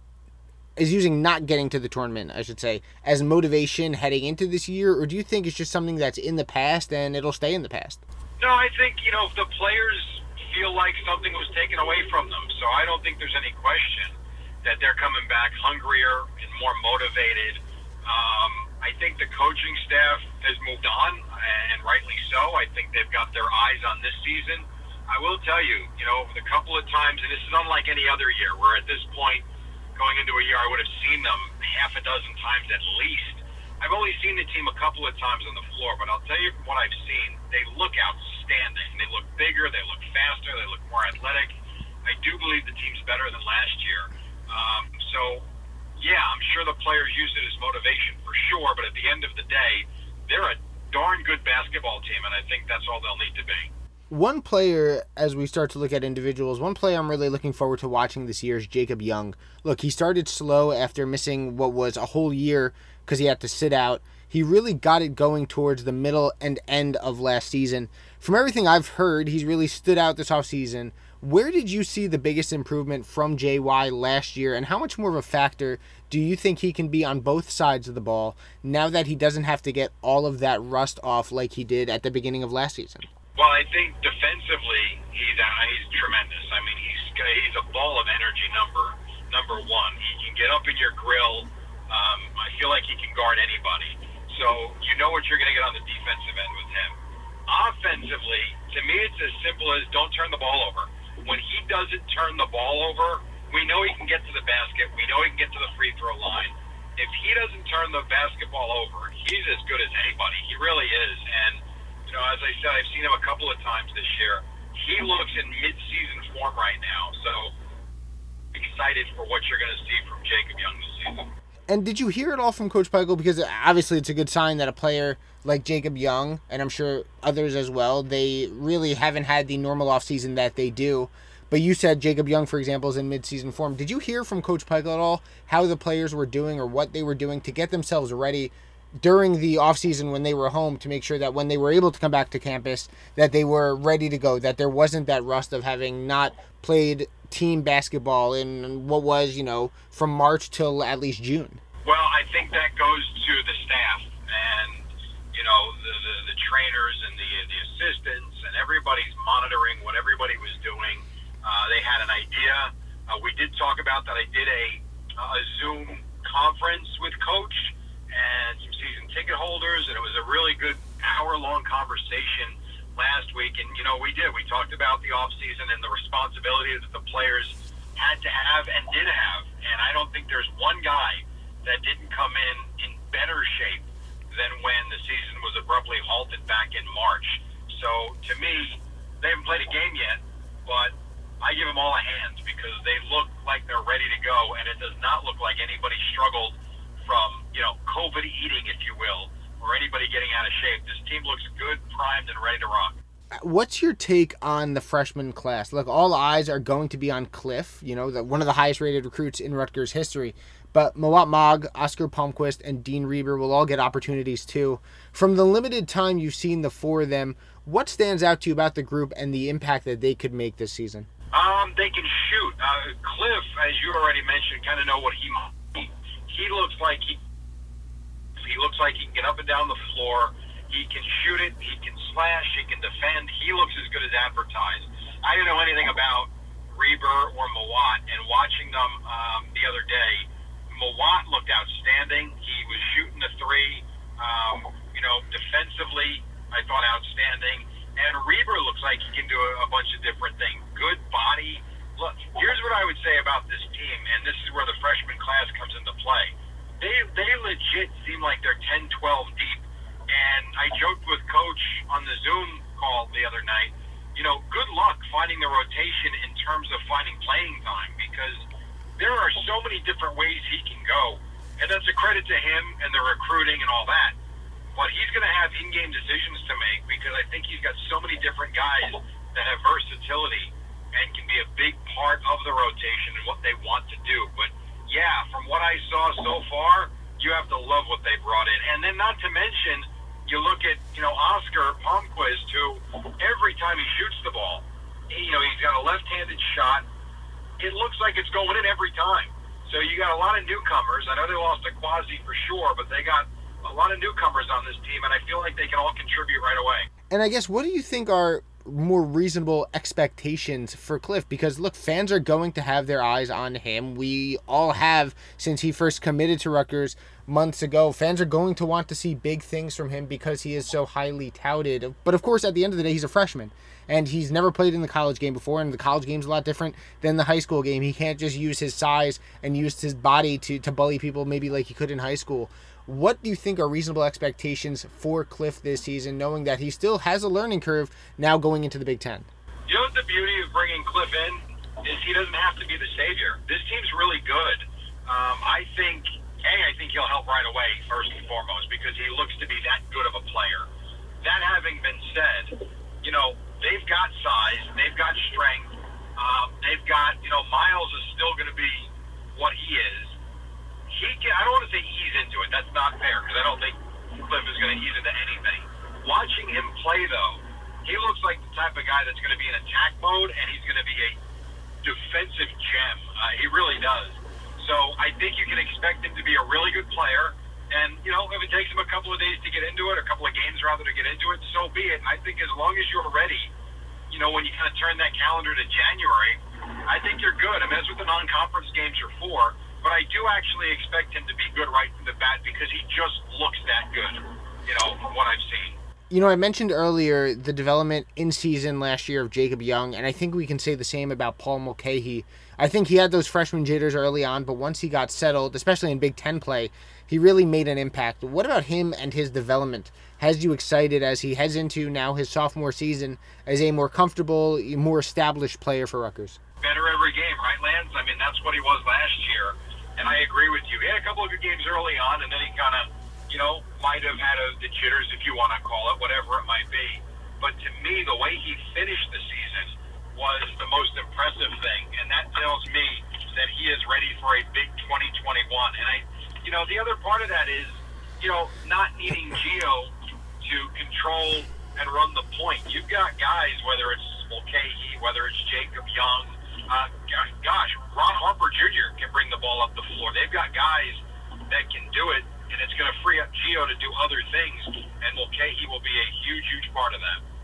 is using not getting to the tournament, I should say, as motivation heading into this year, or do you think it's just something that's in the past and it'll stay in the past? No, I think you know the players feel like something was taken away from them, so I don't think there's any question that they're coming back hungrier and more motivated. Um, I think the coaching staff has moved on, and rightly so. I think they've got their eyes on this season. I will tell you, you know, the couple of times, and this is unlike any other year, where at this point, going into a year, I would have seen them half a dozen times at least. I've only seen the team a couple of times on the floor, but I'll tell you from what I've seen, they look outstanding. They look bigger, they look faster, they look more athletic. I do believe the team's better than last year. Um, so yeah, I'm sure the players use it as motivation for sure, but at the end of the day, they're a darn good basketball team, and I think that's all they'll need to be. One player, as we start to look at individuals, one player I'm really looking forward to watching this year is Jacob Young. Look, he started slow after missing what was a whole year because he had to sit out. He really got it going towards the middle and end of last season. From everything I've heard, he's really stood out this offseason. Where did you see the biggest improvement from JY last year, and how much more of a factor do you think he can be on both sides of the ball now that he doesn't have to get all of that rust off like he did at the beginning of last season? Well, I think defensively he's uh, he's tremendous. I mean, he's he's a ball of energy. Number number one, he can get up in your grill. Um, I feel like he can guard anybody. So you know what you're going to get on the defensive end with him. Offensively, to me, it's as simple as don't turn the ball over when he doesn't turn the ball over, we know he can get to the basket. We know he can get to the free throw line. If he doesn't turn the basketball over, he's as good as anybody. He really is. And, you know, as I said, I've seen him a couple of times this year. He looks in mid-season form right now. So excited for what you're going to see from Jacob Young this season. And did you hear it all from Coach Pikiell? Because obviously it's a good sign that a player like Jacob Young, and I'm sure others as well, they really haven't had the normal offseason that they do. But you said Jacob Young, for example, is in midseason form. Did you hear from Coach Pikiell at all how the players were doing or what they were doing to get themselves ready during the offseason when they were home to make sure that when they were able to come back to campus that they were ready to go, that there wasn't that rust of having not played team basketball in what was, you know, from March till at least June? Well, I think that goes to the staff and you know the the, the trainers and the the assistants and everybody's monitoring what everybody was doing. Uh, they had an idea. Uh, we did talk about that. I did a a Zoom conference with Coach and some season ticket holders, and it was a really good hour long conversation last week. And you know, we did. We talked about the off season and the responsibility that the players had to have and did have. And I don't think there's one guy that didn't come in in better shape than when the season was abruptly halted back in March. So to me, they haven't played a game yet, but I give them all a hand because they look like they're ready to go, and it does not look like anybody struggled from you know COVID eating, if you will, or anybody getting out of shape. This team looks good, primed, and ready to rock. What's your take on the freshman class? Look, all eyes are going to be on Cliff, you know, the, one of the highest rated recruits in Rutgers history. But Mawot Mag, Oscar Palmquist, and Dean Reiber will all get opportunities too. From the limited time you've seen the four of them, what stands out to you about the group and the impact that they could make this season? Um, they can shoot. Uh, Cliff, as you already mentioned, kind of know what he he, looks like. He he looks like he can get up and down the floor. He can shoot it. He can slash. He can defend. He looks as good as advertised. I didn't know anything about Reiber or Mawot, and watching them um, the other day Mawot looked outstanding. He was shooting the three. Um, you know, defensively, I thought outstanding. And Reiber looks like he can do a, a bunch of different things. Good body. Look, here's what I would say about this team, and this is where the freshman class comes into play. They they legit seem like they're 10, 12 deep. And I joked with Coach on the Zoom call the other night. You know, good luck finding the rotation in terms of finding playing time because there are so many different ways he can go, and that's a credit to him and the recruiting and all that. But he's going to have in-game decisions to make because I think he's got so many different guys that have versatility, and can be a big part of the rotation and what they want to do. But yeah, from what I saw so far, you have to love what they brought in. And then not to mention, you look at, you know, Oscar Palmquist, who every time he shoots the ball, you know, he's got a left-handed shot. It looks like it's going in every time. So you got a lot of newcomers. I know they lost Akwasi for sure, but they got a lot of newcomers on this team, and I feel like they can all contribute right away. And I guess what do you think are more reasonable expectations for Cliff because look, fans are going to have their eyes on him. We all have since he first committed to Rutgers months ago. Fans are going to want to see big things from him because he is so highly touted. But of course, at the end of the day, he's a freshman and he's never played in the college game before and the college game's a lot different than the high school game. He can't just use his size and use his body to to bully people maybe like he could in high school. What do you think are reasonable expectations for Cliff this season, knowing that he still has a learning curve now going into the Big Ten? You know what the beauty of bringing Cliff in is he doesn't have to be the savior. This team's really good. Um, I think, A, I think he'll help right away, first and foremost, because he looks to be that good of a player. That having been said, you know, they've got size, they've got strength, um, they've got, you know, Myles is still going to be what he is he can, I don't want to say ease into it. That's not fair because I don't think Cliff is going to ease into anything. Watching him play, though, he looks like the type of guy that's going to be in attack mode and he's going to be a defensive gem. Uh, he really does. So I think you can expect him to be a really good player. And, you know, if it takes him a couple of days to get into it, a couple of games rather to get into it, so be it. I think as long as you're ready, you know, when you kind of turn that calendar to January, I think you're good. I mean, that's what the non-conference games are for but I do actually expect him to be good right from the bat because he just looks that good, you know, from what I've seen. You know, I mentioned earlier the development in season last year of Jacob Young, and I think we can say the same about Paul Mulcahy. I think he had those freshman jitters early on, but once he got settled, especially in Big Ten play, he really made an impact. What about him and his development? Has you excited as he heads into now his sophomore season as a more comfortable, more established player for Rutgers? Better every game, right, Lance? I mean, that's what he was last year and I agree with you. He had a couple of good games early on, and then he kind of, you know, might have had a, the jitters, if you want to call it, whatever it might be. But to me, the way he finished the season was the most impressive thing, and that tells me that he is ready for a big 2021. And I, you know, the other part of that is, you know, not needing Geo to control and run the point. You've got guys, whether it's Mulcahy, whether it's Jacob Young, uh, gosh, Ron Harper Jr. can bring the ball up the floor. They've got guys that can do it, and it's going to free up Geo to do other things, and Mulcahy will be a huge, huge part of that.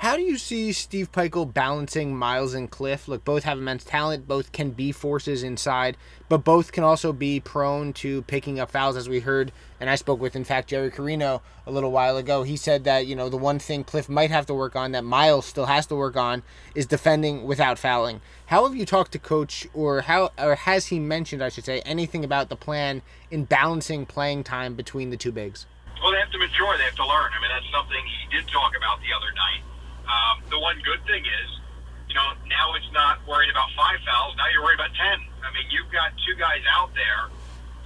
How do you see Steve Pikiell balancing Myles and Cliff? Look, both have immense talent, both can be forces inside, but both can also be prone to picking up fouls, as we heard. And I spoke with, in fact, Jerry Carino a little while ago. He said that, you know, the one thing Cliff might have to work on, that Myles still has to work on, is defending without fouling. How have you talked to Coach, or how, or has he mentioned, I should say, anything about the plan in balancing playing time between the two bigs? Well, they have to mature. They have to learn. I mean, that's something he did talk about the other night um, the one good thing is, you know, now it's not worried about five fouls. Now you're worried about ten. I mean, you've got two guys out there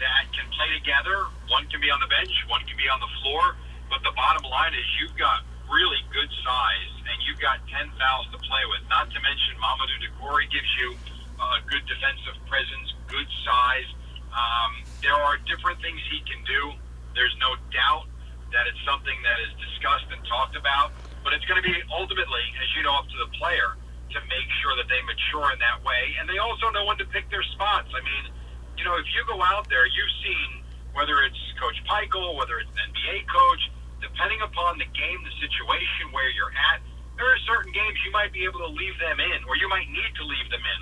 that can play together. One can be on the bench, one can be on the floor. But the bottom line is, you've got really good size, and you've got ten fouls to play with. Not to mention, Mamadou Doucoure gives you uh, good defensive presence, good size. Um, there are different things he can do. There's no doubt that it's something that is discussed and talked about. But it's going to be ultimately, as you know, up to the player to make sure that they mature in that way. And they also know when to pick their spots. I mean, you know, if you go out there, you've seen whether it's Coach Pikiell, whether it's an NBA coach, depending upon the game, the situation where you're at, there are certain games you might be able to leave them in, or you might need to leave them in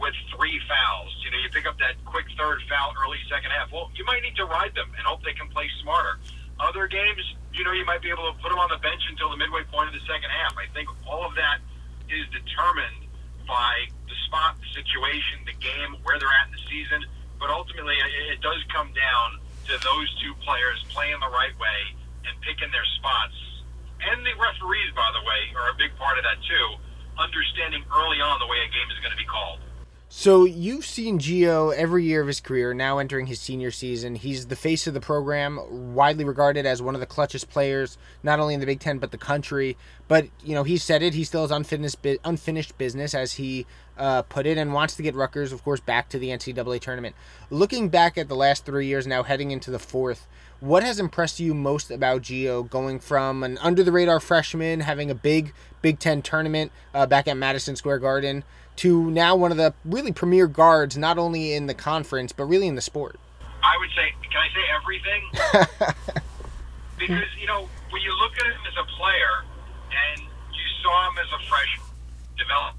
with three fouls. You know, you pick up that quick third foul early second half. Well, you might need to ride them and hope they can play smarter. Other games, you know, you might be able to put them on the bench until the midway point of the second half. I think all of that is determined by the spot, the situation, the game, where they're at in the season. But ultimately, it does come down to those two players playing the right way and picking their spots. And the referees, by the way, are a big part of that too, understanding early on the way a game is going to be called. So you've seen Geo every year of his career, now entering his senior season. He's the face of the program, widely regarded as one of the clutchest players, not only in the Big Ten but the country. But you know, he said it. He still has unfinished unfinished business, as he uh, put it, and wants to get Rutgers, of course, back to the NCAA tournament. Looking back at the last three years, now heading into the fourth, what has impressed you most about Geo going from an under the radar freshman, having a big Big Ten tournament uh, back at Madison Square Garden? To now one of the really premier guards, not only in the conference but really in the sport? I would say, can I say everything? because you know when you look at him as a player, and you saw him as a freshman develop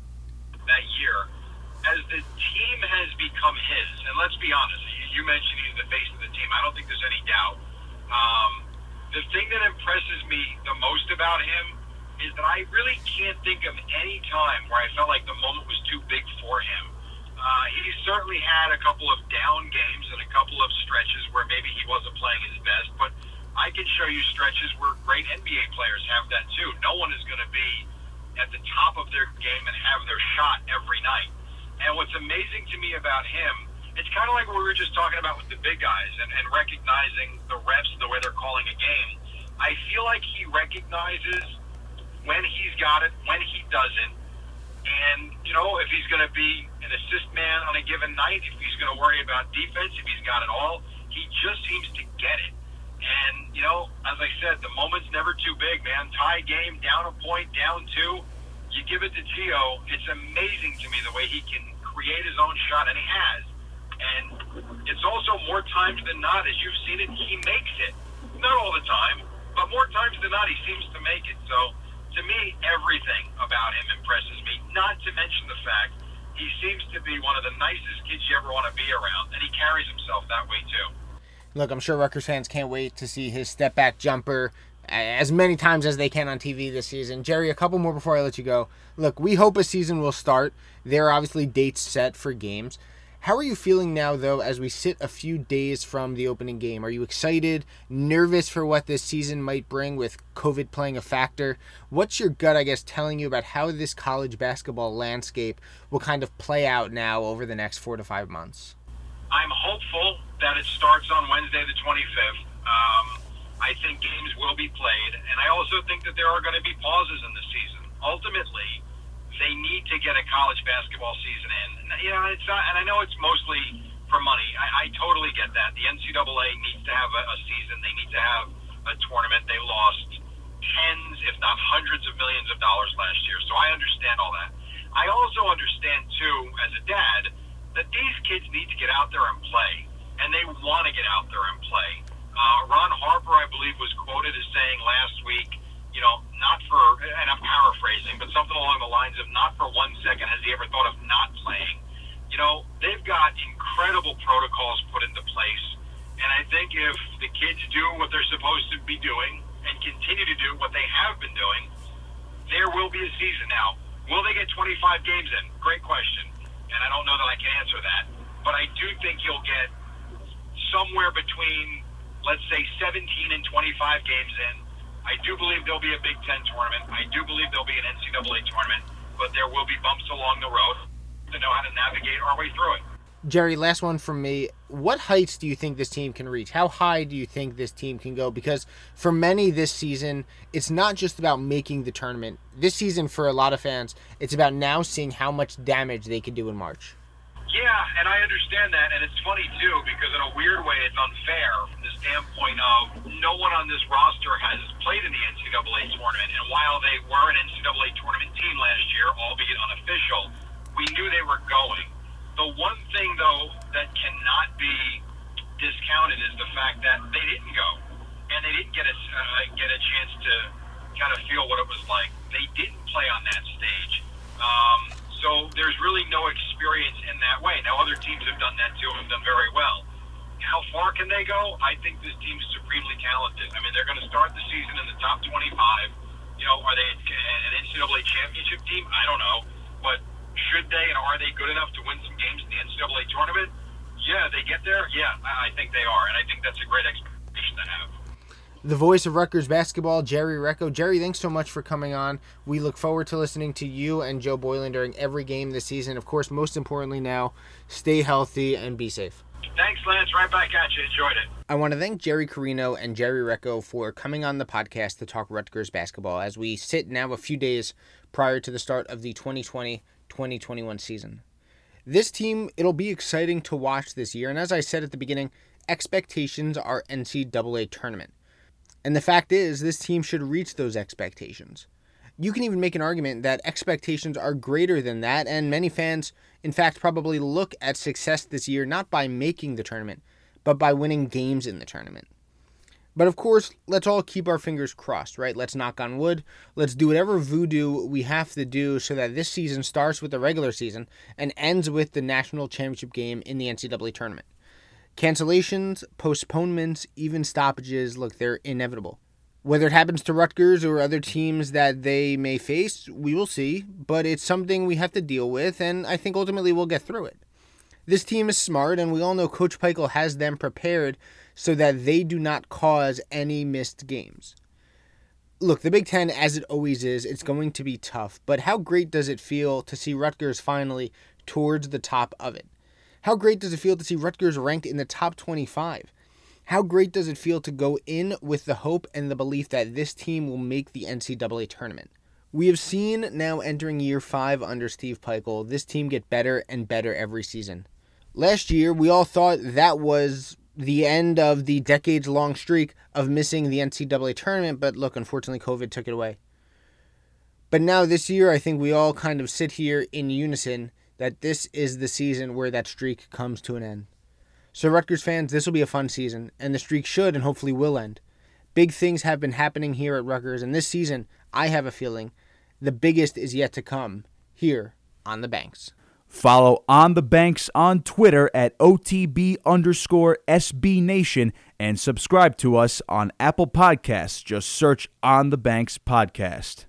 that year, as the team has become his, and let's be honest, you mentioned he's the face of the team. I don't think there's any doubt. Um, the thing that impresses me the most about him is that I really can't think of any time where I felt like the moment was too big for him. Uh, he certainly had a couple of down games and a couple of stretches where maybe he wasn't playing his best, but I can show you stretches where great NBA players have that too. No one is going to be at the top of their game and have their shot every night. And what's amazing to me about him, it's kind of like what we were just talking about with the big guys and, and recognizing the reps, the way they're calling a game. I feel like he recognizes when he's got it, when he doesn't. And, you know, if he's going to be an assist man on a given night, if he's going to worry about defense, if he's got it all, he just seems to get it. And, you know, as I said, the moment's never too big, man. Tie game, down a point, down two. You give it to Geo. It's amazing to me the way he can create his own shot, and he has. And it's also more times than not, as you've seen it, he makes it. Not all the time, but more times than not, he seems to make it. So, to me, everything about him impresses me. Not to mention the fact he seems to be one of the nicest kids you ever want to be around, and he carries himself that way too. Look, I'm sure Rutgers fans can't wait to see his step back jumper as many times as they can on TV this season. Jerry, a couple more before I let you go. Look, we hope a season will start. There are obviously dates set for games. How are you feeling now, though, as we sit a few days from the opening game? Are you excited, nervous for what this season might bring with COVID playing a factor? What's your gut, I guess, telling you about how this college basketball landscape will kind of play out now over the next four to five months? I'm hopeful that it starts on Wednesday, the 25th. Um, I think games will be played, and I also think that there are going to be pauses in the season. Ultimately, they need to get a college basketball season in. You know, it's not, and I know it's mostly for money. I, I totally get that. The NCAA needs to have a, a season. They need to have a tournament. They lost tens, if not hundreds of millions of dollars last year. So I understand all that. I also understand too, as a dad, that these kids need to get out there and play, and they want to get out there and play. Uh, Ron Harper, I believe, was quoted as saying last week you know, not for, and I'm paraphrasing, but something along the lines of not for one second has he ever thought of not playing. You know, they've got incredible protocols put into place. And I think if the kids do what they're supposed to be doing and continue to do what they have been doing, there will be a season. Now, will they get 25 games in? Great question. And I don't know that I can answer that. But I do think you'll get somewhere between, let's say, 17 and 25 games in I do believe there'll be a Big Ten tournament. I do believe there'll be an NCAA tournament, but there will be bumps along the road to know how to navigate our way through it. Jerry, last one from me. What heights do you think this team can reach? How high do you think this team can go? Because for many this season, it's not just about making the tournament. This season, for a lot of fans, it's about now seeing how much damage they can do in March. Yeah, and I understand that, and it's funny too because in a weird way, it's unfair from the standpoint of no one on this roster has played in the NCAA tournament, and while they were an NCAA tournament team last year, albeit unofficial, we knew they were going. The one thing though that cannot be discounted is the fact that they didn't go, and they didn't get a uh, get a chance to kind of feel what it was like. They didn't play on that stage. Um, so there's really no experience in that way. Now, other teams have done that too and done very well. How far can they go? I think this team's supremely talented. I mean, they're going to start the season in the top 25. You know, are they an NCAA championship team? I don't know. But should they and are they good enough to win some games in the NCAA tournament? Yeah, they get there. Yeah, I think they are. And I think that's a great expectation to have. The voice of Rutgers basketball, Jerry Recco. Jerry, thanks so much for coming on. We look forward to listening to you and Joe Boylan during every game this season. Of course, most importantly now, stay healthy and be safe. Thanks, Lance. Right back at you. Enjoyed it. I want to thank Jerry Carino and Jerry Recco for coming on the podcast to talk Rutgers basketball as we sit now a few days prior to the start of the 2020 2021 season. This team, it'll be exciting to watch this year, and as I said at the beginning, expectations are NCAA tournament. And the fact is, this team should reach those expectations. You can even make an argument that expectations are greater than that, and many fans, in fact, probably look at success this year not by making the tournament, but by winning games in the tournament. But of course, let's all keep our fingers crossed, right? Let's knock on wood. Let's do whatever voodoo we have to do so that this season starts with the regular season and ends with the national championship game in the NCAA tournament. Cancellations, postponements, even stoppages, look, they're inevitable. Whether it happens to Rutgers or other teams that they may face, we will see, but it's something we have to deal with, and I think ultimately we'll get through it. This team is smart, and we all know Coach Pikiell has them prepared so that they do not cause any missed games. Look, the Big Ten, as it always is, it's going to be tough, but how great does it feel to see Rutgers finally towards the top of it? How great does it feel to see Rutgers ranked in the top 25? How great does it feel to go in with the hope and the belief that this team will make the NCAA tournament? We have seen now entering year five under Steve Pikiell, this team get better and better every season. Last year, we all thought that was the end of the decades long streak of missing the NCAA tournament, but look, unfortunately, COVID took it away. But now this year, I think we all kind of sit here in unison that this is the season where that streak comes to an end. So, Rutgers fans, this will be a fun season, and the streak should and hopefully will end. Big things have been happening here at Rutgers, and this season, I have a feeling the biggest is yet to come here on the banks. Follow On the Banks on Twitter at OTB underscore SB Nation and subscribe to us on Apple Podcasts. Just search On the Banks Podcast.